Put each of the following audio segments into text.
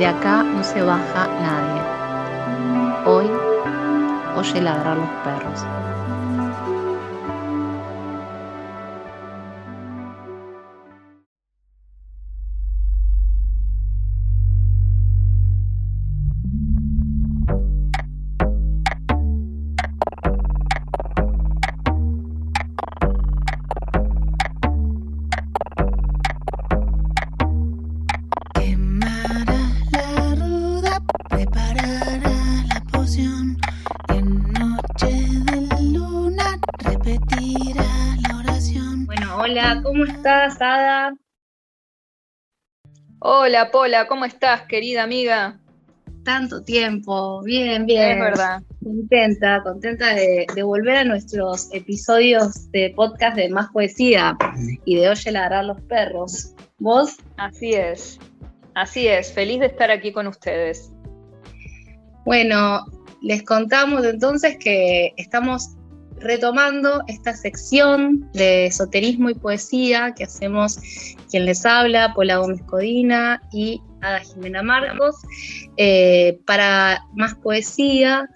De acá no se baja nadie. Hoy oye ladrar los perros. Hola, Pola, ¿cómo estás, querida amiga? Tanto tiempo, bien, bien. Es verdad. Contenta, contenta de, volver a nuestros episodios de podcast de Más Poesía y de Oye Ladrar los Perros. ¿Vos? Así es, así es, feliz de estar aquí con ustedes. Bueno, les contamos entonces que estamos retomando esta sección de esoterismo y poesía que hacemos quien les habla, Paula Gómez Codina y Ada Jimena Marcos. Eh, para más poesía,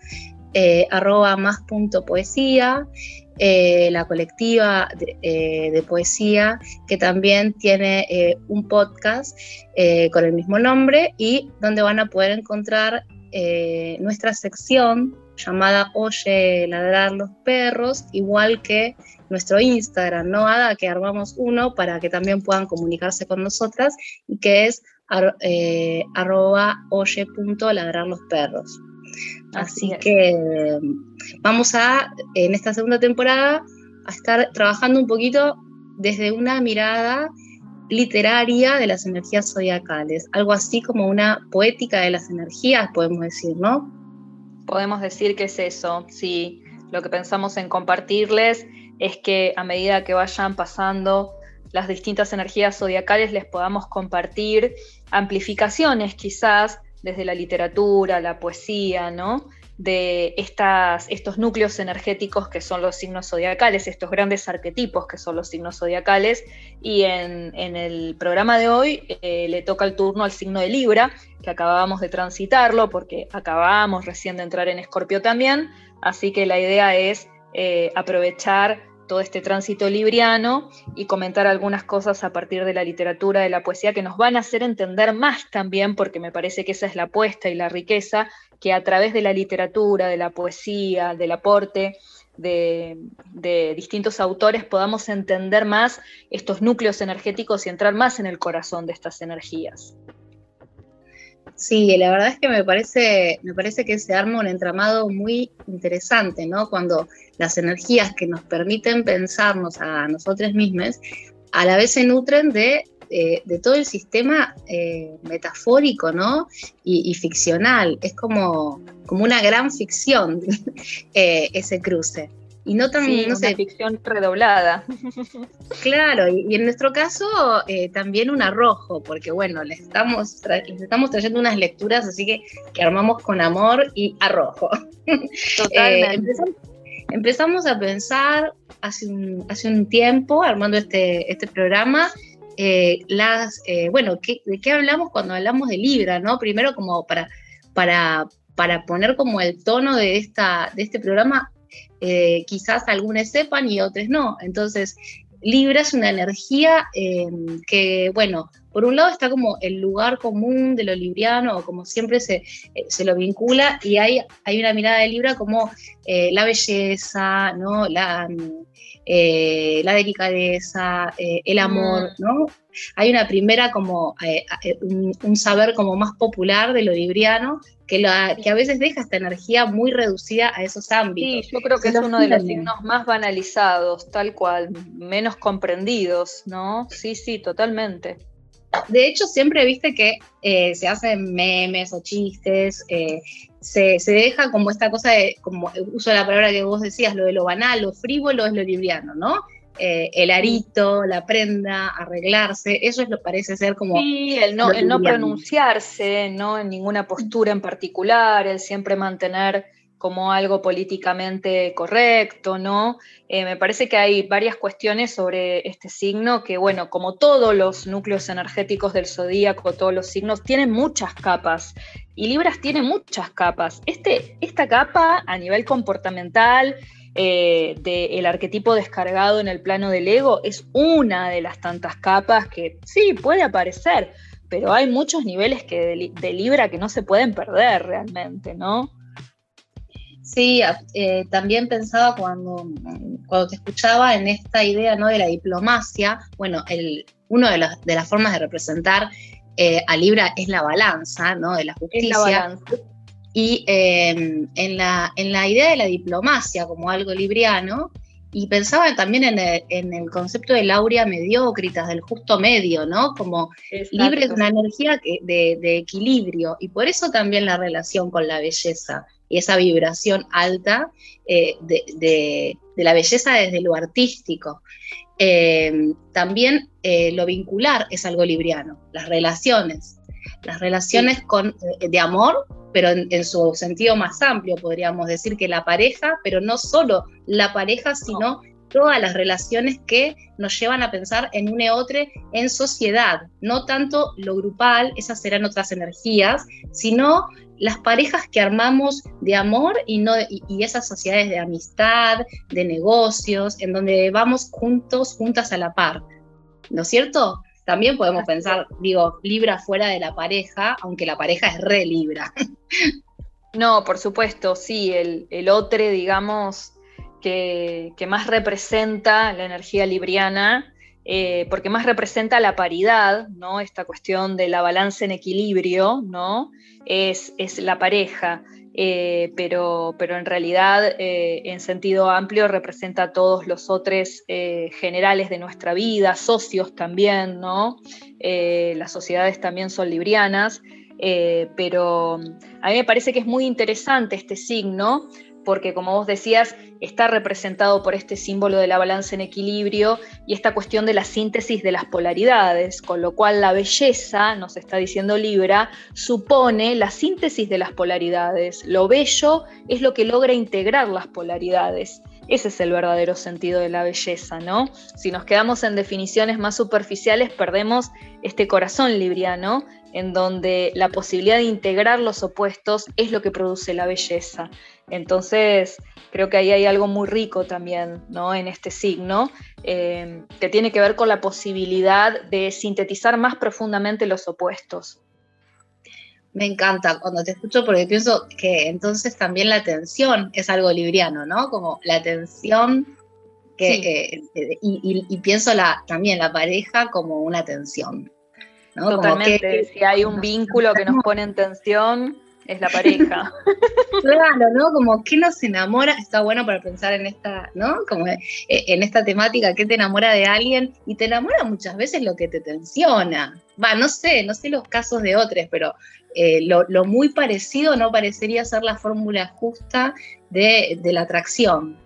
eh, arroba más punto poesía, eh, la colectiva de, poesía que también tiene un podcast con el mismo nombre y donde van a poder encontrar nuestra sección llamada Oye Ladrar los Perros, igual que nuestro Instagram, ¿no? Ada, que armamos uno para que también puedan comunicarse con nosotras y que es eh, arroba oye.ladrar los perros. Así, que vamos a, en esta segunda temporada, a estar trabajando un poquito desde una mirada literaria de las energías zodiacales, algo así como una poética de las energías, podemos decir, ¿no? Podemos decir que es eso, sí. Lo que pensamos en compartirles es que a medida que vayan pasando las distintas energías zodiacales les podamos compartir amplificaciones quizás desde la literatura, la poesía, ¿no? De estas, estos núcleos energéticos que son los signos zodiacales, estos grandes arquetipos que son los signos zodiacales. Y en, el programa de hoy eh, le toca el turno al signo de Libra, que acabábamos de transitarlo porque acabábamos recién de entrar en Escorpio también. Así que la idea es eh, aprovechar todo este tránsito libriano y comentar algunas cosas a partir de la literatura, de la poesía, que nos van a hacer entender más también, porque me parece que esa es la apuesta y la riqueza, que a través de la literatura, de la poesía, del aporte de, distintos autores podamos entender más estos núcleos energéticos y entrar más en el corazón de estas energías. Sí, la verdad es que me parece, me parece que se arma un entramado muy interesante, ¿no? Cuando las energías que nos permiten pensarnos a nosotros mismos a la vez se nutren de eh, de todo el sistema eh, metafórico, ¿no? Y, ficcional. Es como, como una gran ficción eh, ese cruce. Y no tan, no una ficción redoblada. Claro, y, en nuestro caso también un arrojo, porque bueno, les estamos, estamos trayendo unas lecturas, así que, que armamos con amor y arrojo. Totalmente. empezamos, a pensar hace un, hace un tiempo, armando este, este programa, eh, las, eh, bueno, ¿de qué hablamos cuando hablamos de Libra? ¿no? Primero como para, para, para poner como el tono de, esta, de este programa, eh, quizás algunos sepan y otros no. Entonces, Libra es una energía que, bueno, por un lado está como el lugar común de lo libriano, o como siempre se, se lo vincula, y hay, hay una mirada de Libra como la belleza, ¿no? La, eh, la delicadeza, eh, el amor, mm. ¿no? Hay una primera como, eh, un, saber como más popular de lo libriano, que, que a veces deja esta energía muy reducida a esos ámbitos. Sí, yo creo que es uno de los signos más banalizados, tal cual, menos comprendidos, ¿no? Sí, sí, totalmente. De hecho, siempre viste que se hacen memes o chistes se, deja como esta cosa de, como uso la palabra que vos decías, lo de lo banal, lo frívolo es lo libriano, ¿no? Eh, el arito, la prenda, arreglarse, eso es lo parece ser como... Sí, el no, el no pronunciarse, ¿no? En ninguna postura en particular, el siempre mantener como algo políticamente correcto, ¿no? Eh, me parece que hay varias cuestiones sobre este signo que, bueno, como todos los núcleos energéticos del zodíaco, todos los signos, tienen muchas capas. Y Libras tiene muchas capas. Este, esta capa a nivel comportamental, eh, del arquetipo descargado en el plano del ego, es una de las tantas capas que sí puede aparecer, pero hay muchos niveles que de Libra que no se pueden perder realmente, ¿no? Sí, eh, también pensaba cuando, cuando te escuchaba en esta idea ¿no? de la diplomacia, bueno, el, una de, las, de las formas de representar eh, a Libra es la balanza, ¿no? De la justicia. Y em, en, la, en la idea de la diplomacia como algo libriano, y pensaba también en el, en el concepto de laurea mediocritas, del justo medio, ¿no? Como libre de una energía de, de, equilibrio, y por eso también la relación con la belleza y esa vibración alta eh, de, la belleza desde lo artístico. Eh, también eh, lo vincular es algo libriano, las relaciones, las relaciones con, de amor, pero en, su sentido más amplio, podríamos decir que la pareja, pero no solo la pareja, sino todas las relaciones que nos llevan a pensar en un y otro en sociedad, no tanto lo grupal, esas serán otras energías, sino las parejas que armamos de amor y, no, y, esas sociedades de amistad, de negocios, en donde vamos juntos, juntas a la par. ¿No es cierto? También podemos pensar, digo, Libra fuera de la pareja, aunque la pareja es re Libra. No, por supuesto, sí, el, el otro, digamos, que, más representa la energía libriana eh, porque más representa la paridad, ¿no? Esta cuestión de la balanza en equilibrio, ¿no? Es, es la pareja, eh, pero, pero, en realidad, eh, en sentido amplio, representa a todos los otros generales de nuestra vida, socios también, ¿no? las sociedades también son librianas. pero a mí me parece que es muy interesante este signo porque como vos decías, está representado por este símbolo de la balanza en equilibrio y esta cuestión de la síntesis de las polaridades, con lo cual la belleza, nos está diciendo Libra, supone la síntesis de las polaridades. Lo bello es lo que logra integrar las polaridades. Ese es el verdadero sentido de la belleza, ¿no? Si nos quedamos en definiciones más superficiales, perdemos este corazón libriano, en donde la posibilidad de integrar los opuestos es lo que produce la belleza. Entonces, creo que ahí hay algo muy rico también, ¿no? En este signo, eh, que tiene que ver con la posibilidad de sintetizar más profundamente los opuestos. Me encanta cuando te escucho porque pienso que entonces también la atención es algo libriano, ¿no? Como la atención que, eh, y, pienso la, también la pareja como una tensión. Totalmente, si hay un vínculo que nos pone en tensión, es la pareja. claro, ¿no? Como qué nos enamora, está bueno para pensar en esta, ¿no? Como eh, en esta temática, ¿qué te enamora de alguien? Y te enamora muchas veces lo que te tensiona. Va, no sé, no sé los casos de otros, pero eh, lo, muy parecido no parecería ser la fórmula justa de, la atracción.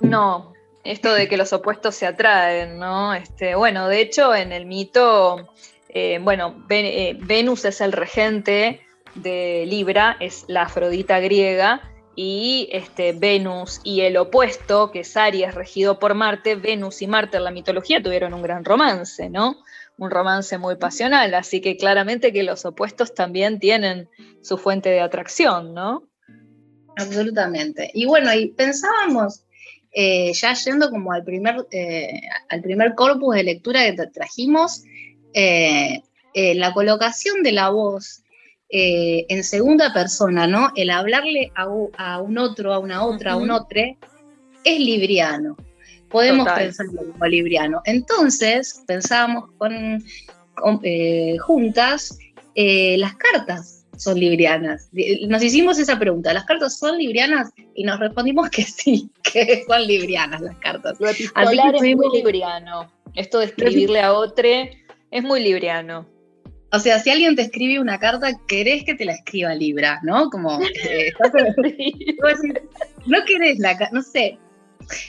No, esto de que los opuestos se atraen, ¿no? Este, bueno, de hecho, en el mito, eh, bueno, Venus es el regente de Libra es la Afrodita griega y este, Venus y el opuesto, que es Aries regido por Marte, Venus y Marte en la mitología tuvieron un gran romance, ¿no? Un romance muy pasional, así que claramente que los opuestos también tienen su fuente de atracción, ¿no? Absolutamente. Y bueno, y pensábamos, eh, ya yendo como al primer, eh, al primer corpus de lectura que trajimos, eh, la colocación de la voz eh, en segunda persona, ¿no? El hablarle a, un otro, a una otra, a un otro, es libriano. Podemos pensarlo como libriano. Entonces, con, eh, juntas, eh, las cartas son librianas. Nos hicimos esa pregunta, ¿las cartas son librianas? Y nos respondimos que sí, que son librianas las cartas. Lo epistolar es muy libriano. Esto de escribirle a otro es muy libriano. O sea, si alguien te escribe una carta, querés que te la escriba Libra, ¿no? Como, eh, no querés la carta, no sé.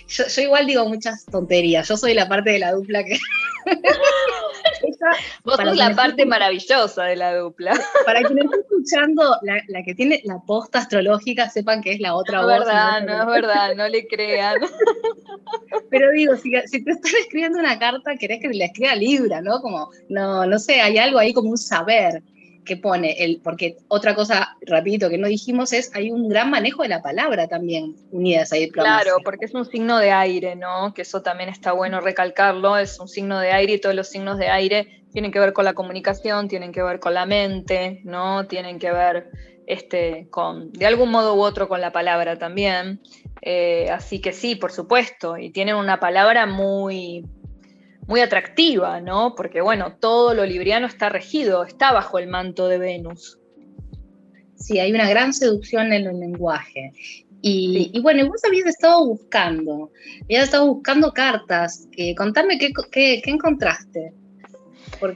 Yo, igual digo muchas tonterías. Yo soy la parte de la dupla que. Vos sos la parte maravillosa de la dupla. Para quienes estén escuchando, la, que tiene la posta astrológica, sepan que es la otra no voz. Verdad, no, es verdad, no le crean. Pero digo, si, si, te están escribiendo una carta, querés que le escriba Libra, ¿no? Como, no, no sé, hay algo ahí como un saber que pone, el, porque otra cosa, rapidito, que no dijimos es, hay un gran manejo de la palabra también unidas ahí. Claro, porque es un signo de aire, ¿no? Que eso también está bueno recalcarlo, es un signo de aire y todos los signos de aire tienen que ver con la comunicación, tienen que ver con la mente, ¿no? Tienen que ver este, con, de algún modo u otro con la palabra también. Eh, así que sí, por supuesto, y tienen una palabra muy muy atractiva, ¿no? Porque bueno, todo lo libriano está regido, está bajo el manto de Venus. Sí, hay una gran seducción en el lenguaje. Y, bueno, vos habías estado buscando, habías estado buscando cartas. Eh, contame qué, qué, qué encontraste.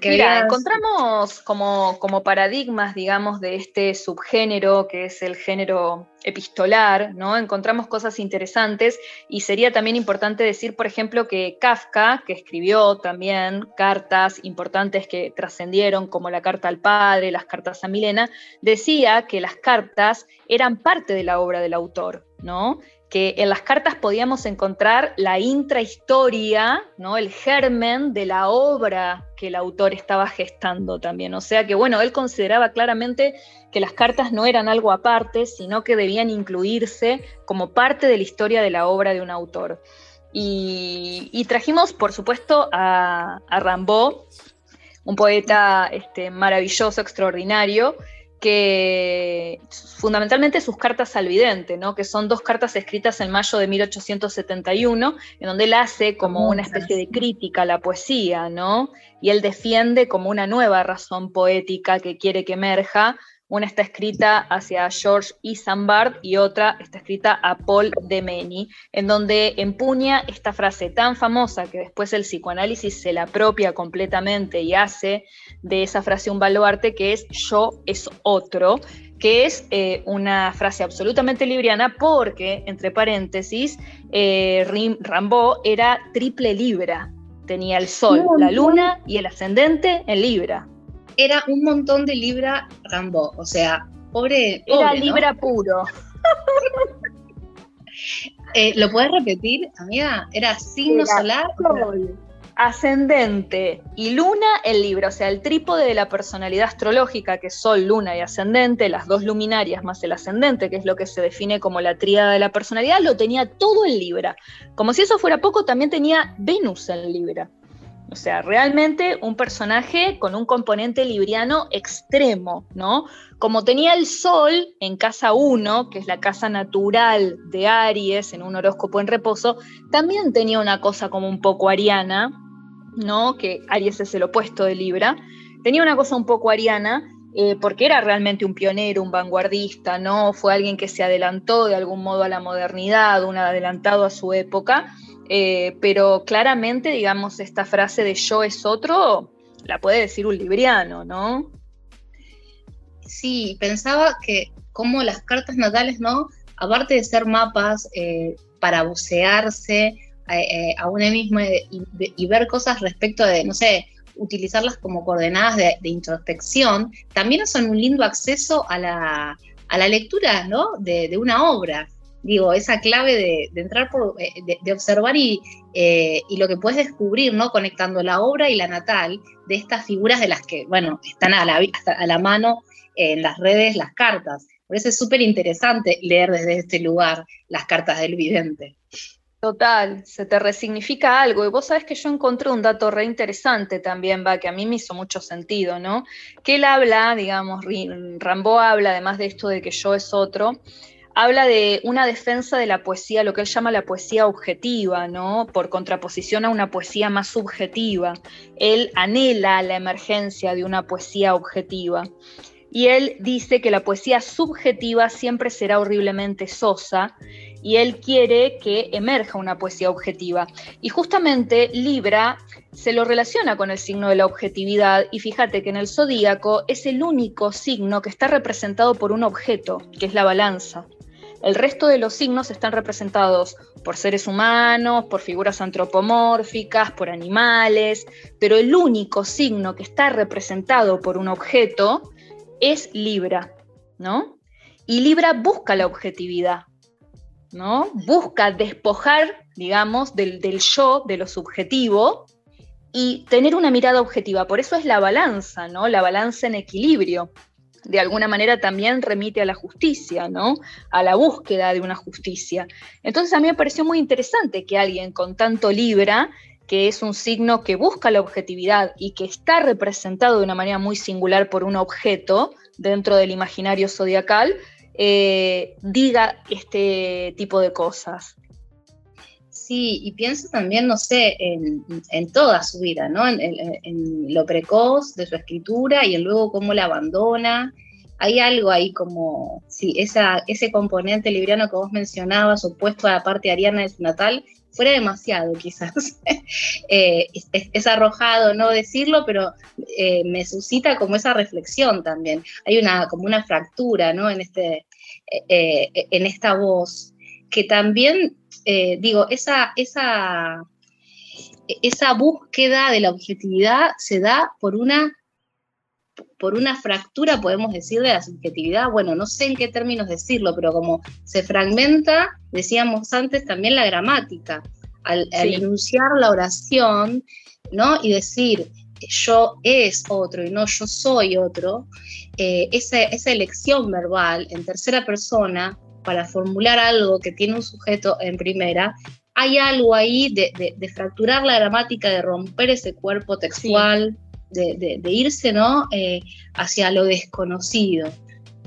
Mira, encontramos como, como paradigmas, digamos, de este subgénero que es el género epistolar, ¿no? Encontramos cosas interesantes y sería también importante decir, por ejemplo, que Kafka, que escribió también cartas importantes que trascendieron, como la carta al padre, las cartas a Milena, decía que las cartas eran parte de la obra del autor, ¿no? Que en las cartas podíamos encontrar la intrahistoria, ¿no? el germen de la obra que el autor estaba gestando también. O sea que, bueno, él consideraba claramente que las cartas no eran algo aparte, sino que debían incluirse como parte de la historia de la obra de un autor. Y, trajimos, por supuesto, a, a Rimbaud, un poeta este, maravilloso, extraordinario, que fundamentalmente sus cartas al vidente, ¿no? que son dos cartas escritas en mayo de 1871, en donde él hace como una especie de crítica a la poesía, ¿no? y él defiende como una nueva razón poética que quiere que emerja una está escrita hacia George Isambard y otra está escrita a Paul Demeny, en donde empuña esta frase tan famosa que después el psicoanálisis se la apropia completamente y hace de esa frase un baluarte que es yo es otro, que es eh, una frase absolutamente libriana porque, entre paréntesis, eh, Rimbaud era triple libra, tenía el sol, la luna y el ascendente en libra era un montón de Libra Rambo, o sea, pobre. Era Libra puro. Eh, ¿Lo puedes repetir, amiga? Era signo solar. ascendente y luna en Libra, o sea, el trípode de la personalidad astrológica, que es Sol, Luna y Ascendente, las dos luminarias más el ascendente, que es lo que se define como la tríada de la personalidad, lo tenía todo en Libra. Como si eso fuera poco, también tenía Venus en Libra. O sea, realmente un personaje con un componente libriano extremo, ¿no? Como tenía el Sol en casa 1, que es la casa natural de Aries, en un horóscopo en reposo, también tenía una cosa como un poco ariana, ¿no? Que Aries es el opuesto de Libra. Tenía una cosa un poco ariana, eh, porque era realmente un pionero, un vanguardista, ¿no? Fue alguien que se adelantó de algún modo a la modernidad, un adelantado a su época, eh, pero claramente, digamos, esta frase de yo es otro, la puede decir un libriano, ¿no? Sí, pensaba que como las cartas natales, ¿no? Aparte de ser mapas eh, para bucearse eh, a uno mismo y, ver cosas respecto de, no sé, utilizarlas como coordenadas de, introspección, también son un lindo acceso a la, lectura, ¿no? de una obra digo, esa clave de, entrar por, eh, de, observar y, eh, y, lo que puedes descubrir, ¿no? Conectando la obra y la natal de estas figuras de las que, bueno, están a la, a la mano en las redes, las cartas. Por eso es súper interesante leer desde este lugar las cartas del vidente. Total, se te resignifica algo. Y vos sabés que yo encontré un dato re interesante también, va, que a mí me hizo mucho sentido, ¿no? Que él habla, digamos, Rambo habla, además de esto de que yo es otro, habla de una defensa de la poesía, lo que él llama la poesía objetiva, ¿no? Por contraposición a una poesía más subjetiva. Él anhela la emergencia de una poesía objetiva. Y él dice que la poesía subjetiva siempre será horriblemente sosa y él quiere que emerja una poesía objetiva. Y justamente Libra se lo relaciona con el signo de la objetividad y fíjate que en el zodíaco es el único signo que está representado por un objeto, que es la balanza. El resto de los signos están representados por seres humanos, por figuras antropomórficas, por animales, pero el único signo que está representado por un objeto es Libra, ¿no? Y Libra busca la objetividad, ¿no? Busca despojar, digamos, del, yo, de lo subjetivo, y tener una mirada objetiva. Por eso es la balanza, ¿no? La balanza en equilibrio. De alguna manera también remite a la justicia, ¿no? A la búsqueda de una justicia. Entonces a mí me pareció muy interesante que alguien con tanto Libra, que es un signo que busca la objetividad y que está representado de una manera muy singular por un objeto dentro del imaginario zodiacal, eh, diga este tipo de cosas. Sí, y pienso también, no sé, en, toda su vida, ¿no? En, lo precoz de su escritura y luego cómo la abandona. Hay algo ahí como, sí, ese componente libriano que vos mencionabas, opuesto a la parte ariana de su natal, fuera demasiado quizás. Eh, es, arrojado no decirlo, pero eh, me suscita como esa reflexión también. Hay una, como una fractura, ¿no? En, este, eh, en esta voz que también, eh, digo, esa, esa, esa búsqueda de la objetividad se da por una, por una fractura, podemos decir, de la subjetividad. Bueno, no sé en qué términos decirlo, pero como se fragmenta, decíamos antes, también la gramática. Al, enunciar la oración, ¿no? Y decir, yo es otro y no yo soy otro, eh, esa, esa, elección verbal en tercera persona para formular algo que tiene un sujeto en primera, hay algo ahí de, fracturar la gramática, de romper ese cuerpo textual, de, irse ¿no? Eh, hacia lo desconocido.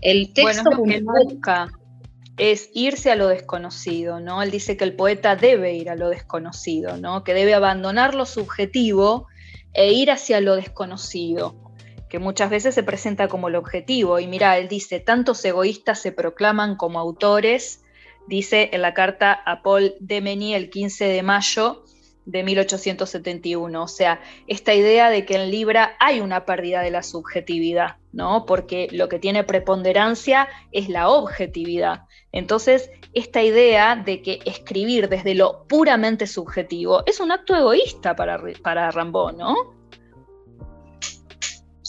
El texto bueno, es que busca es irse a lo desconocido, ¿no? Él dice que el poeta debe ir a lo desconocido, ¿no? Que debe abandonar lo subjetivo e ir hacia lo desconocido que muchas veces se presenta como el objetivo. Y mira, él dice, tantos egoístas se proclaman como autores, dice en la carta a Paul Demeny el 15 de mayo de 1871. O sea, esta idea de que en Libra hay una pérdida de la subjetividad, ¿no? Porque lo que tiene preponderancia es la objetividad. Entonces, esta idea de que escribir desde lo puramente subjetivo es un acto egoísta para, para ¿no?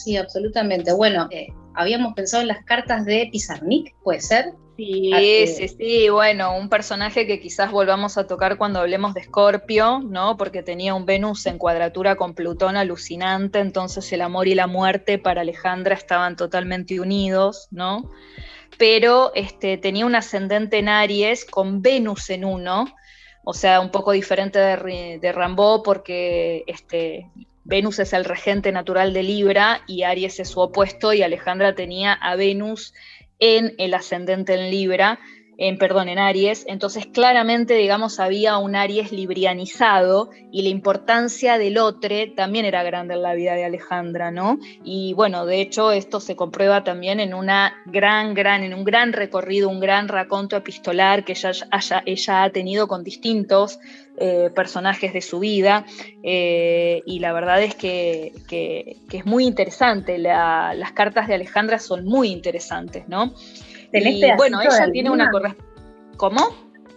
Sí, absolutamente. Bueno, eh, habíamos pensado en las cartas de Pizarnik, ¿puede ser? Sí, sí, sí, bueno, un personaje que quizás volvamos a tocar cuando hablemos de Escorpio, ¿no? Porque tenía un Venus en cuadratura con Plutón alucinante, entonces el amor y la muerte para Alejandra estaban totalmente unidos, ¿no? Pero este, tenía un ascendente en Aries con Venus en uno, o sea, un poco diferente de, de Rambo porque este, Venus es el regente natural de Libra y Aries es su opuesto y Alejandra tenía a Venus en el ascendente en Libra, en, perdón, en Aries, entonces claramente, digamos, había un Aries librianizado y la importancia del otro también era grande en la vida de Alejandra, ¿no? Y bueno, de hecho, esto se comprueba también en una gran, gran, en un gran recorrido, un gran raconto epistolar que ella, ella ha tenido con distintos eh, personajes de su vida, eh, y la verdad es que, es muy interesante, las cartas de Alejandra son muy interesantes, ¿no? Bueno, ella tiene una ¿Cómo?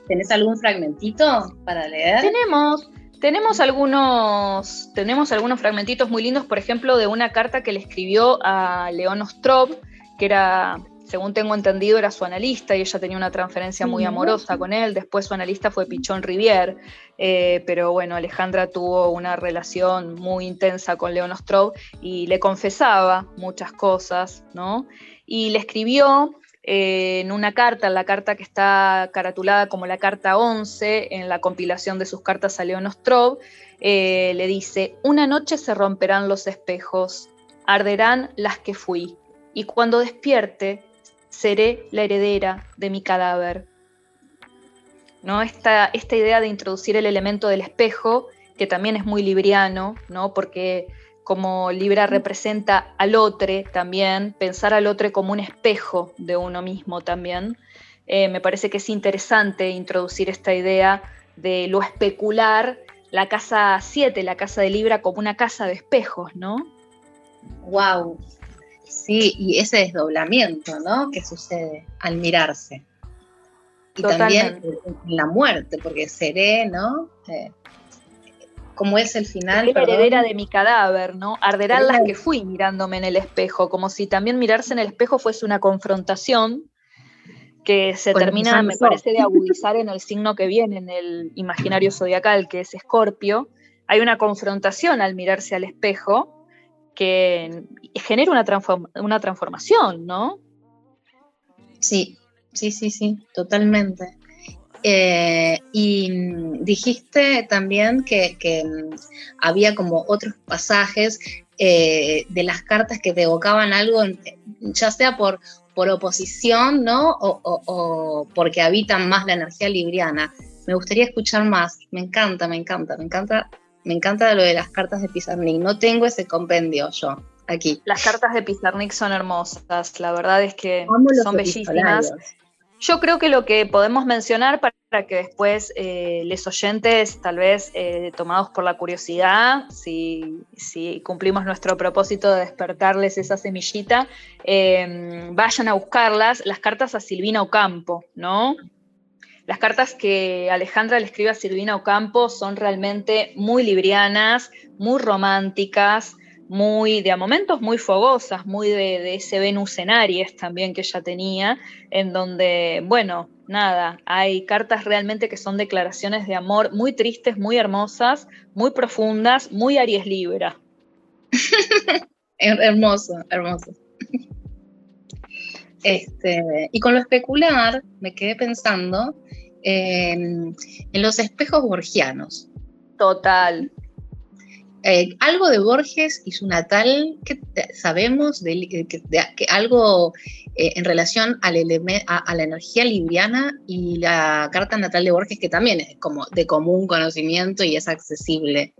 ¿Tenés algún fragmentito para leer? Tenemos, tenemos algunos, tenemos algunos fragmentitos muy lindos, por ejemplo, de una carta que le escribió a León Ostrov, que era, según tengo entendido, era su analista y ella tenía una transferencia muy amorosa con él. Después su analista fue Pichón Rivier, eh, pero bueno, Alejandra tuvo una relación muy intensa con León Ostrov y le confesaba muchas cosas, ¿no? Y le escribió en una carta, en la carta que está caratulada como la carta 11 en la compilación de sus cartas a León Ostrov, eh, le dice, una noche se romperán los espejos, arderán las que fui, y cuando despierte seré la heredera de mi cadáver. ¿No? Esta, esta idea de introducir el elemento del espejo, que también es muy libriano, ¿no? porque como Libra representa al otro también, pensar al otro como un espejo de uno mismo también. Eh, me parece que es interesante introducir esta idea de lo especular, la casa 7, la casa de Libra, como una casa de espejos, ¿no? ¡Wow! Sí, y ese desdoblamiento, ¿no? Que sucede al mirarse. y también la muerte, porque seré, ¿no? Eh, como es el final. la heredera de mi cadáver, ¿no? Arderán las que fui mirándome en el espejo, como si también mirarse en el espejo fuese una confrontación que se termina, me parece, de agudizar en el signo que viene, en el imaginario zodiacal, que es Escorpio. Hay una confrontación al mirarse al espejo que genera una, una transformación, ¿no? Sí, sí, sí, sí, totalmente. Eh, y dijiste también que, había como otros pasajes eh, de las cartas que te evocaban algo, ya sea por, por oposición, ¿no? O, porque habitan más la energía libriana. Me gustaría escuchar más. Me encanta, me encanta, me encanta, me encanta lo de las cartas de Pizarnik. No tengo ese compendio yo aquí. Las cartas de Pizarnik son hermosas, la verdad es que son bellísimas. Yo creo que lo que podemos mencionar para que después eh, les oyentes, tal vez eh, tomados por la curiosidad, si, cumplimos nuestro propósito de despertarles esa semillita, eh, vayan a buscarlas, las cartas a Silvina Ocampo, ¿no? Las cartas que Alejandra le escribe a Silvina Ocampo son realmente muy librianas, muy románticas, muy, de a momentos muy fogosas, muy de, ese Venus en Aries también que ella tenía, en donde, bueno, nada, hay cartas realmente que son declaraciones de amor muy tristes, muy hermosas, muy profundas, muy Aries Libra. hermoso, hermoso. Este, y con lo especular, me quedé pensando en los espejos borgianos. Total, eh, algo de Borges y su natal, que sabemos de, eh, que, algo eh, en relación al a, a, la energía libriana y la carta natal de Borges, que también es como de común conocimiento y es accesible.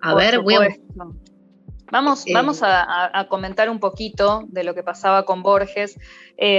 A ver, voy a... Vamos, vamos a, comentar un poquito de lo que pasaba con Borges.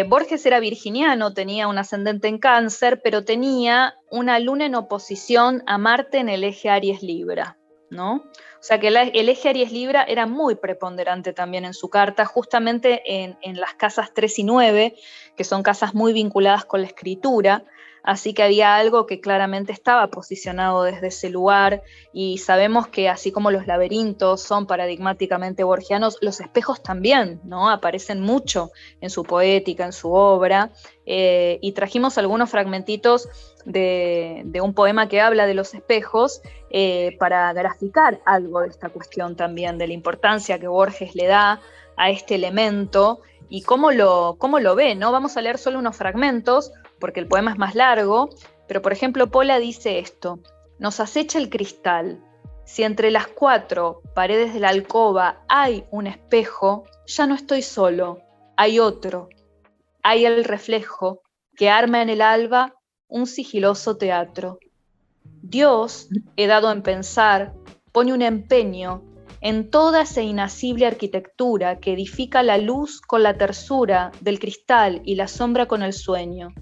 Borges era virginiano, tenía un ascendente en cáncer, pero tenía una luna en oposición a Marte en el eje Aries-Libra, ¿no? O sea que el eje Aries Libra era muy preponderante también en su carta, justamente en, en las casas 3 y 9, que son casas muy vinculadas con la escritura, Así que había algo que claramente estaba posicionado desde ese lugar y sabemos que así como los laberintos son paradigmáticamente borgianos, los espejos también, ¿no? Aparecen mucho en su poética, en su obra. Eh, y trajimos algunos fragmentitos de, un poema que habla de los espejos eh, para graficar algo de esta cuestión también, de la importancia que Borges le da a este elemento y cómo lo, cómo lo ve, ¿no? Vamos a leer solo unos fragmentos porque el poema es más largo, pero por ejemplo Pola dice esto, nos acecha el cristal, si entre las cuatro paredes de la alcoba hay un espejo, ya no estoy solo, hay otro, hay el reflejo que arma en el alba un sigiloso teatro. Dios, he dado en pensar, pone un empeño en toda esa inacible arquitectura que edifica la luz con la tersura del cristal y la sombra con el sueño.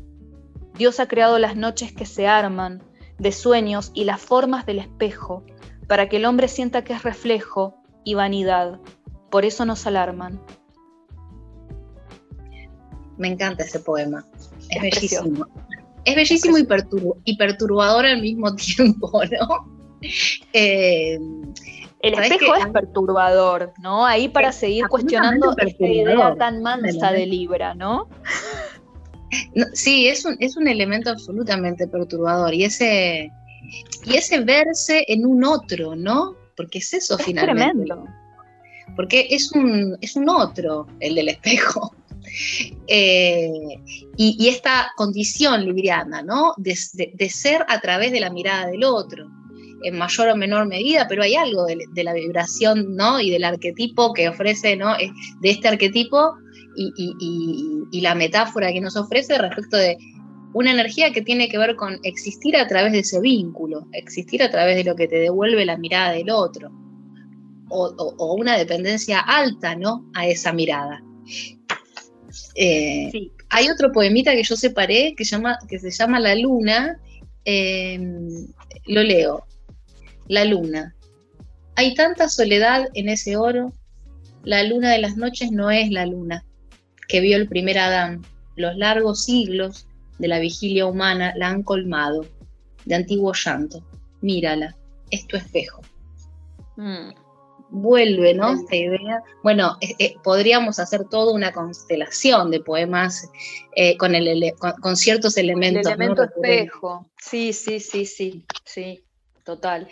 Dios ha creado las noches que se arman de sueños y las formas del espejo para que el hombre sienta que es reflejo y vanidad. Por eso nos alarman. Me encanta ese poema. Es, bellísimo. Es bellísimo y, perturbador al mismo tiempo, ¿no? Eh, el espejo es perturbador, ¿no? Ahí para seguir cuestionando esta idea tan mansa de Libra, ¿no? sí, es un, es un elemento absolutamente perturbador y ese, y ese verse en un otro, ¿no? Porque es eso finalmente. Tremendo. Porque es un, es un otro, el del espejo. Eh, y, esta condición libriana, ¿no? De, ser a través de la mirada del otro, en mayor o menor medida, pero hay algo de, de la vibración, ¿no? Y del arquetipo que ofrece, ¿no? De este arquetipo y, la metáfora que nos ofrece respecto de una energía que tiene que ver con existir a través de ese vínculo, existir a través de lo que te devuelve la mirada del otro, o, una dependencia alta ¿no? a esa mirada. Eh, hay otro poemita que yo separé que, llama, que se llama La Luna, em, lo leo, La Luna. Hay tanta soledad en ese oro, la luna de las noches no es la luna, que vio el primer Adán, los largos siglos de la vigilia humana la han colmado de antiguo llanto. Mírala, es tu espejo. Mm. Vuelve, ¿no? Esta idea. Bueno, eh, eh, podríamos hacer toda una constelación de poemas eh, con, el, con, ciertos elementos. El elemento espejo. Sí, sí, sí, sí, sí, total.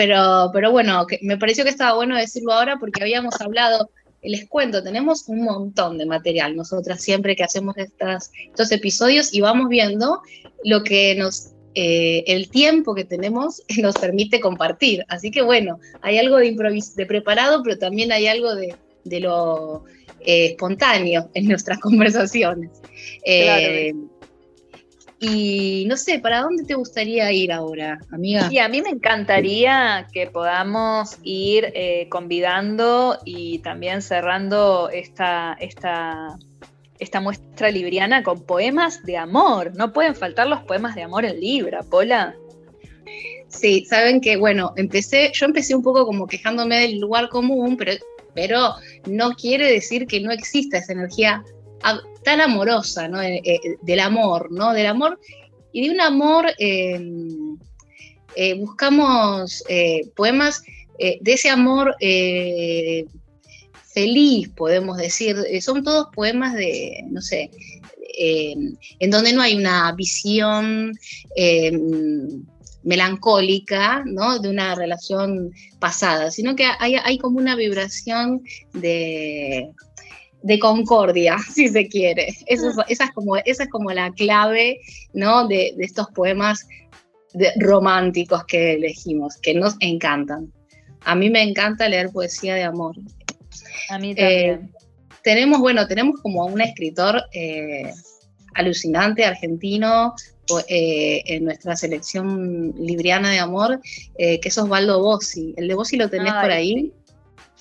Pero, pero bueno, me pareció que estaba bueno decirlo ahora porque habíamos hablado les cuento, tenemos un montón de material nosotras siempre que hacemos estas, estos episodios y vamos viendo lo que nos, eh, el tiempo que tenemos nos permite compartir. Así que bueno, hay algo de, de preparado, pero también hay algo de, lo eh, espontáneo en nuestras conversaciones. Eh, y no sé, ¿para dónde te gustaría ir ahora, amiga? Sí, a mí me encantaría que podamos ir eh, convidando y también cerrando esta, esta, esta muestra libriana con poemas de amor. No pueden faltar los poemas de amor en Libra, Pola. Sí, saben que, bueno, empecé, yo empecé un poco como quejándome del lugar común, pero, pero no quiere decir que no exista esa energía tan amorosa, ¿no? Eh, eh, del amor, ¿no? Del amor y de un amor, em, eh, buscamos poemas de ese amor feliz, podemos decir, son todos poemas de, no sé, em, en donde no hay una visión em, melancólica. De una relación pasada, sino que hay, hay como una vibración de de concordia, si se quiere. Eso, esa, es como, esa es como la clave ¿no? de, estos poemas románticos que elegimos, que nos encantan. A mí me encanta leer poesía de amor. A mí también. Eh, tenemos, bueno, tenemos como un escritor eh, alucinante, argentino, eh, en nuestra selección libriana de amor, que es Osvaldo Bossi. ¿El de Bossi lo tenés por ahí?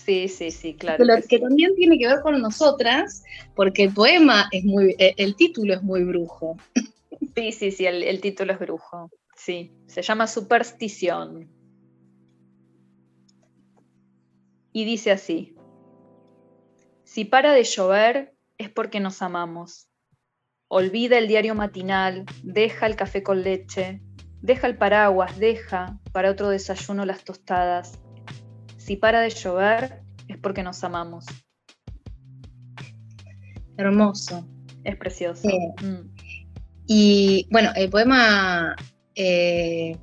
Sí, sí, sí, claro. que, también tiene que ver con nosotras, porque el poema es muy, eh, el título es muy brujo. Sí, sí, sí, el, título es brujo. Sí, se llama Superstición. Y dice así, si para de llover es porque nos amamos. Olvida el diario matinal, deja el café con leche, deja el paraguas, deja para otro desayuno las tostadas, si para de llover es porque nos amamos. Hermoso. Es precioso. Mm. Y bueno, el poema eh,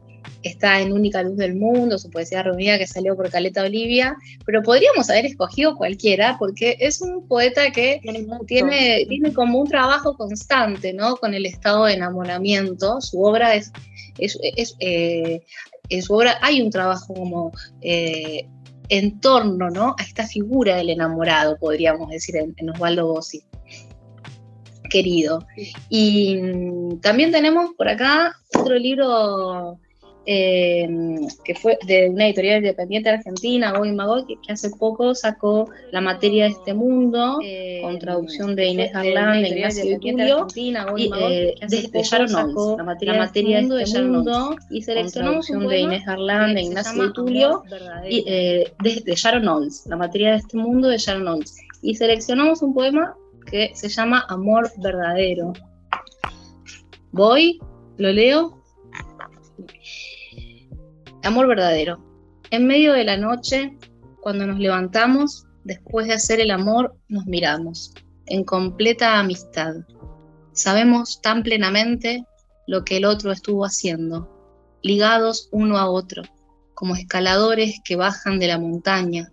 está en Única Luz del Mundo, su poesía reunida que salió por Caleta Olivia, pero podríamos haber escogido cualquiera porque es un poeta que tiene, tiene, como un trabajo constante ¿no? con el estado de enamoramiento. Su obra es, es, eh, en su obra hay un trabajo como eh, en torno ¿no? a esta figura del enamorado, podríamos decir, en, Osvaldo Bossi, querido. Y mm, también tenemos por acá otro libro eh, que fue de una editorial independiente argentina, Goy Magoy, que, hace poco sacó La materia de este mundo, eh, con traducción de Inés Arlán, de Ignacio Tulio, y eh, de, Sharon Knowles, La materia, de este mundo, y seleccionamos traducción de Inés Arlán, de Ignacio Tulio, y de, Sharon Knowles, La materia de este mundo de Sharon Knowles. Y seleccionamos un poema que se llama Amor verdadero. Voy, lo leo. Amor verdadero. En medio de la noche, cuando nos levantamos, después de hacer el amor, nos miramos, en completa amistad. Sabemos tan plenamente lo que el otro estuvo haciendo, ligados uno a otro, como escaladores que bajan de la montaña,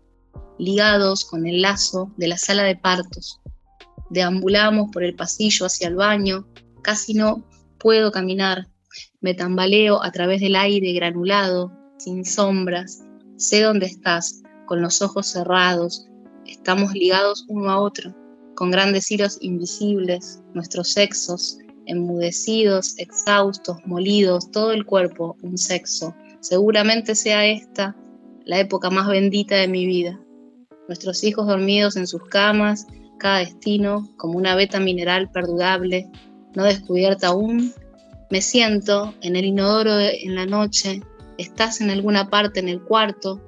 ligados con el lazo de la sala de partos. Deambulamos por el pasillo hacia el baño, casi no puedo caminar, me tambaleo a través del aire granulado, sin sombras, sé dónde estás, con los ojos cerrados, estamos ligados uno a otro, con grandes hilos invisibles, nuestros sexos, enmudecidos, exhaustos, molidos, todo el cuerpo, un sexo. Seguramente sea esta la época más bendita de mi vida. Nuestros hijos dormidos en sus camas, cada destino como una beta mineral perdurable, no descubierta aún. Me siento en el inodoro en la noche, estás en alguna parte en el cuarto,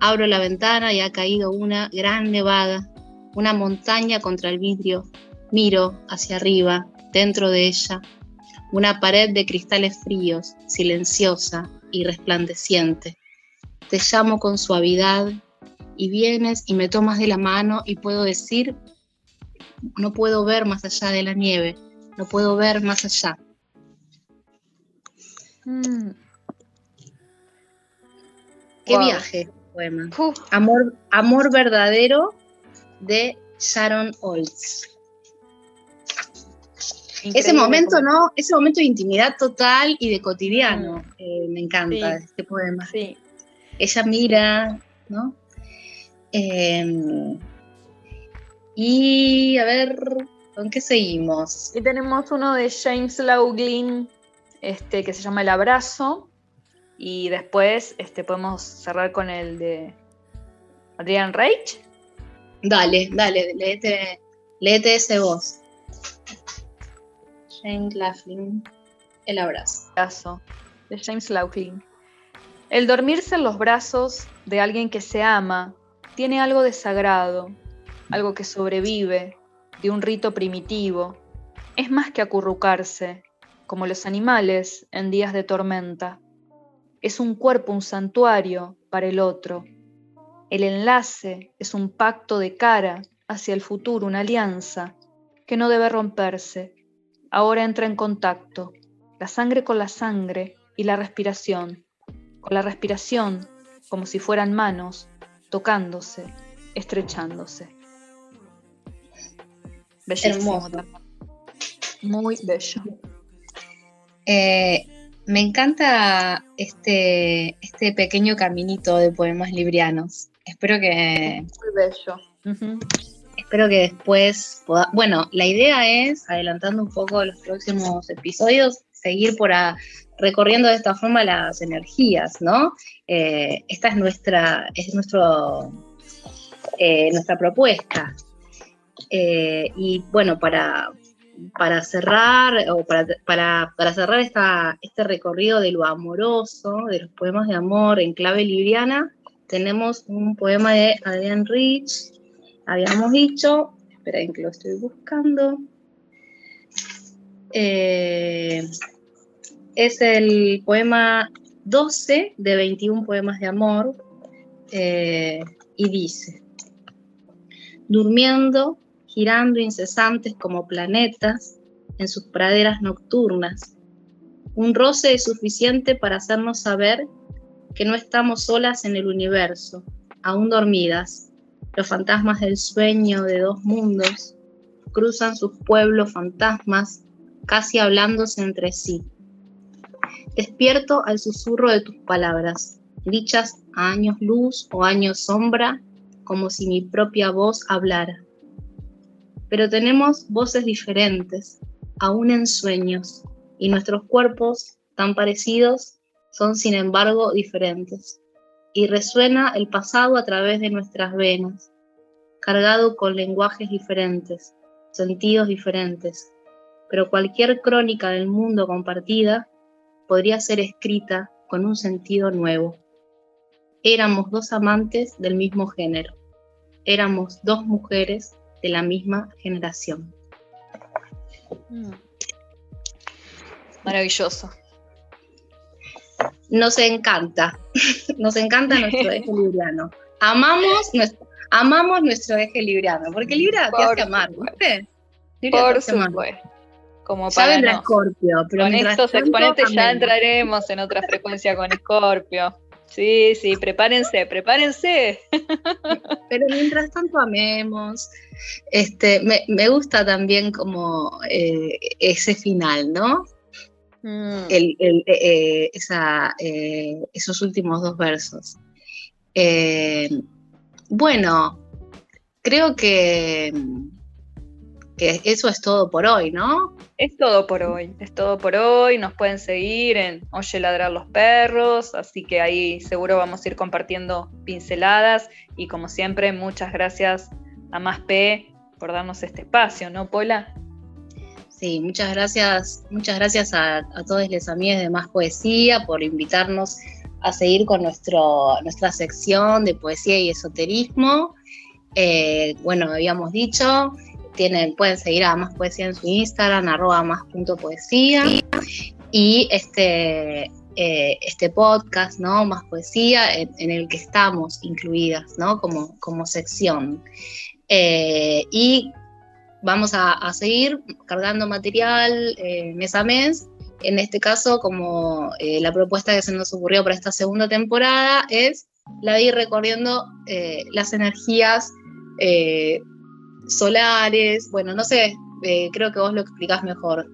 abro la ventana y ha caído una gran nevada, una montaña contra el vidrio, miro hacia arriba, dentro de ella, una pared de cristales fríos, silenciosa y resplandeciente. Te llamo con suavidad y vienes y me tomas de la mano y puedo decir, no puedo ver más allá de la nieve, no puedo ver más allá. Mm. Qué viaje, poema. Amor, amor verdadero de Sharon Olds. Ese momento, ¿no? Ese momento de intimidad total y de cotidiano, mm. eh, me encanta este poema. Sí. Ella mira, ¿no? Em, y a ver, ¿con qué seguimos? Y tenemos uno de James Laughlin, este, que se llama El Abrazo. Y después este, podemos cerrar con el de Adrian Reich. Dale, dale, léete, léete ese voz. James Laughlin, El Abrazo. De James Laughlin. El dormirse en los brazos de alguien que se ama tiene algo de sagrado, algo que sobrevive, de un rito primitivo. Es más que acurrucarse, como los animales en días de tormenta. Es un cuerpo, un santuario para el otro. El enlace es un pacto de cara hacia el futuro, una alianza que no debe romperse. Ahora entra en contacto, la sangre con la sangre y la respiración, con la respiración como si fueran manos, tocándose, estrechándose. Bellísimo. Muy bello. Eh, me encanta este, este pequeño caminito de poemas librianos. Espero que. Muy bello. Espero que después. Bueno, la idea es, adelantando un poco los próximos episodios, seguir por recorriendo de esta forma las energías, ¿no? Eh, esta es nuestra, es nuestro, eh, nuestra propuesta. Eh, y bueno, para, para cerrar, o para, cerrar esta, este recorrido de lo amoroso, de los poemas de amor en clave libriana, tenemos un poema de Adrian Rich, habíamos dicho, esperen que lo estoy buscando. Es el poema 12 de 21 poemas de amor eh, y dice, durmiendo, girando incesantes como planetas en sus praderas nocturnas, un roce es suficiente para hacernos saber que no estamos solas en el universo, aún dormidas. Los fantasmas del sueño de dos mundos cruzan sus pueblos fantasmas, casi hablándose entre sí. Despierto al susurro de tus palabras, dichas a años luz o años sombra, como si mi propia voz hablara. Pero tenemos voces diferentes, aún en sueños, y nuestros cuerpos, tan parecidos, son sin embargo diferentes. Y resuena el pasado a través de nuestras venas, cargado con lenguajes diferentes, sentidos diferentes. Pero cualquier crónica del mundo compartida podría ser escrita con un sentido nuevo. Éramos dos amantes del mismo género. Éramos dos mujeres de la misma generación. Mm. Maravilloso. Nos encanta, nos encanta nuestro eje libriano. Amamos nuestro, amamos nuestro eje libriano, porque Libra te hace amar, ¿viste? Por supuesto como para Scorpio, pero con estos exponentes ya entraremos en otra frecuencia con Scorpio. Sí, sí, prepárense, prepárense. Pero mientras tanto amemos. Este, me, gusta también como eh, ese final, ¿no? Mm. El, eh, eh, esos últimos dos versos. bueno, creo que eso es todo por hoy, ¿no? Es todo por hoy, es todo por hoy. Nos pueden seguir en Oye Ladrar los Perros, así que ahí seguro vamos a ir compartiendo pinceladas. Y como siempre, muchas gracias a Más P por darnos este espacio, ¿no, Pola? Sí, muchas gracias, muchas gracias a, todos los amigos de Más Poesía por invitarnos a seguir con nuestro, nuestra sección de poesía y esoterismo. Eh, bueno, habíamos dicho, pueden seguir a Más Poesía en su Instagram, arroba más punto poesía. Y este, eh, este podcast, ¿no? Más poesía, en, el que estamos incluidas, ¿no? Como, como sección. Eh, y vamos a, seguir cargando material eh, mes a mes. En este caso, como la propuesta que se nos ocurrió para esta segunda temporada es la ir recorriendo las energías solares, bueno, no sé, creo que vos lo explicás mejor.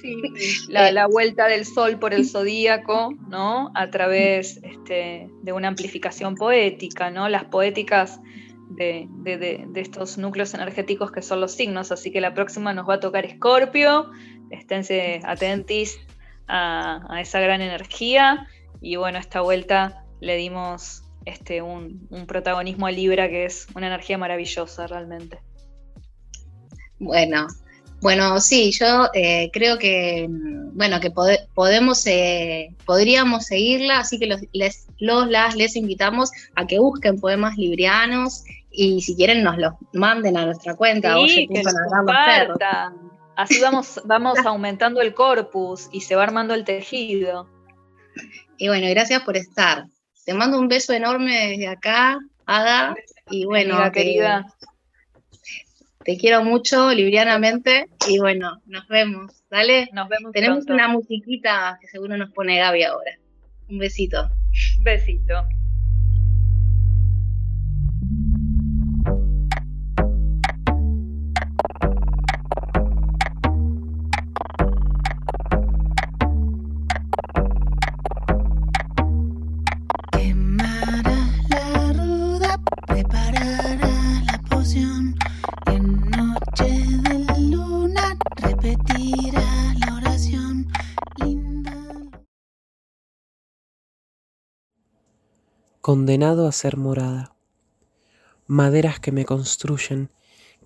Sí, la, la, vuelta del sol por el zodíaco, ¿no? A través este, de una amplificación poética, ¿no? Las poéticas de, estos núcleos energéticos que son los signos. Así que la próxima nos va a tocar Escorpio. Esténse atentis a, esa gran energía. Y bueno, esta vuelta le dimos este, un, un protagonismo a Libra que es una energía maravillosa realmente. Bueno, bueno, sí, yo eh, creo que, bueno, que podemos, eh, podríamos seguirla, así que los, les, los, las, les invitamos a que busquen poemas librianos y si quieren nos los manden a nuestra cuenta. Sí, que Así vamos, vamos aumentando el corpus y se va armando el tejido. Y bueno, gracias por estar. Te mando un beso enorme desde acá, Ada. Y bueno, querida. Te quiero mucho, librianamente, y bueno, nos vemos, ¿dale? Nos vemos. Tenemos una musiquita que seguro nos pone Gaby ahora. Un besito. Besito. Condenado a ser morada. Maderas que me construyen,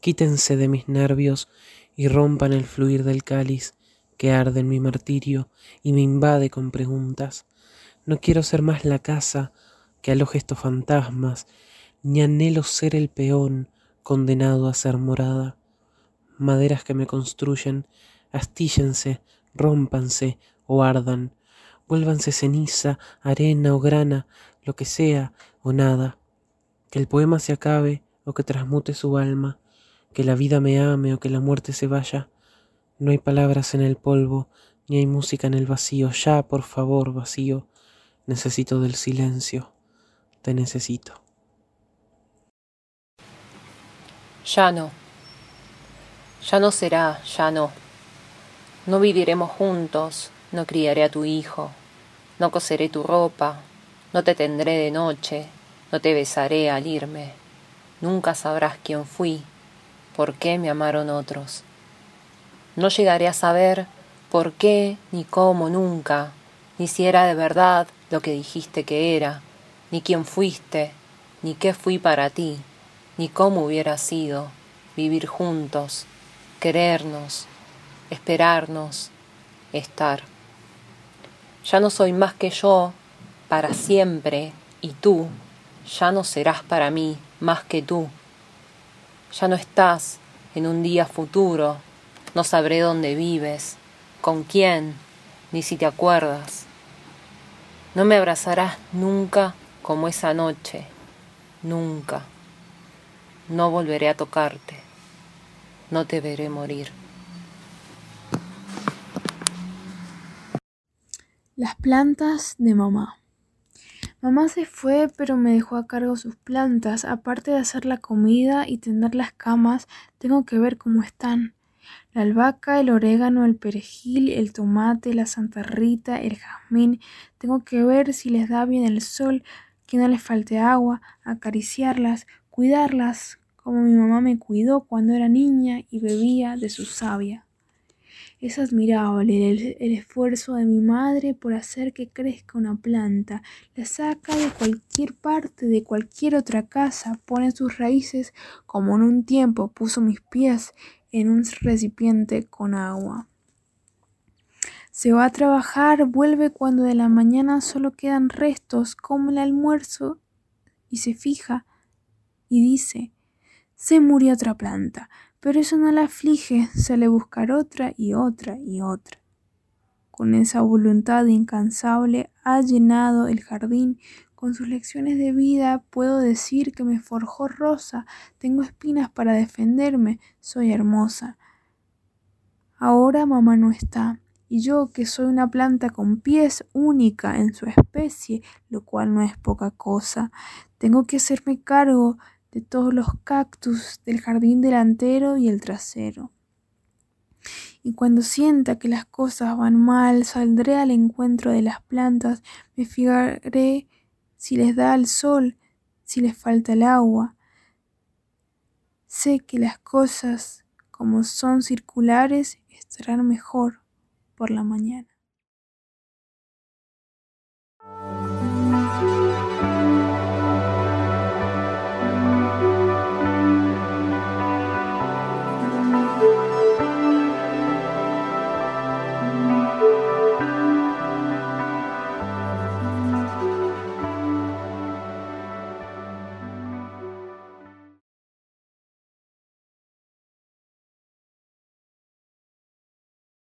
quítense de mis nervios y rompan el fluir del cáliz que arde en mi martirio y me invade con preguntas. No quiero ser más la casa que aloje estos fantasmas, ni anhelo ser el peón condenado a ser morada. Maderas que me construyen, astíllense, rómpanse o ardan, vuélvanse ceniza, arena o grana, lo que sea o nada, que el poema se acabe o que transmute su alma, que la vida me ame o que la muerte se vaya. No hay palabras en el polvo, ni hay música en el vacío. Ya, por favor, vacío, necesito del silencio, te necesito. Ya no, ya no será, ya no. No viviremos juntos, no criaré a tu hijo, no coseré tu ropa, no te tendré de noche, no te besaré al irme. Nunca sabrás quién fui, por qué me amaron otros. No llegaré a saber por qué, ni cómo, nunca, ni si era de verdad lo que dijiste que era, ni quién fuiste, ni qué fui para ti, ni cómo hubiera sido vivir juntos, querernos, esperarnos, estar. Ya no soy más que yo para siempre y tú ya no serás para mí más que tú. Ya no estás en un día futuro, no sabré dónde vives, con quién, ni si te acuerdas. No me abrazarás nunca como esa noche, nunca. No volveré a tocarte, no te veré morir. Las plantas de mamá. Mamá se fue, pero me dejó a cargo sus plantas. Aparte de hacer la comida y tender las camas, tengo que ver cómo están. La albahaca, el orégano, el perejil, el tomate, la santa rita, el jazmín. Tengo que ver si les da bien el sol, que no les falte agua, acariciarlas, cuidarlas, como mi mamá me cuidó cuando era niña y bebía de su savia. Es admirable el, esfuerzo de mi madre por hacer que crezca una planta. La saca de cualquier parte, de cualquier otra casa, pone sus raíces como en un tiempo puso mis pies en un recipiente con agua. Se va a trabajar, vuelve cuando de la mañana solo quedan restos como el almuerzo y se fija y dice, se murió otra planta, Pero eso no la aflige, sale a buscar otra y otra y otra. Con esa voluntad incansable ha llenado el jardín con sus lecciones de vida puedo decir que me forjó rosa, tengo espinas para defenderme, soy hermosa. Ahora mamá no está, y yo que soy una planta con pies única en su especie, lo cual no es poca cosa, tengo que hacerme cargo de todos los cactus del jardín delantero y el trasero. Y cuando sienta que las cosas van mal, saldré al encuentro de las plantas, me fijaré si les da el sol, si les falta el agua. Sé que las cosas, como son circulares, estarán mejor por la mañana.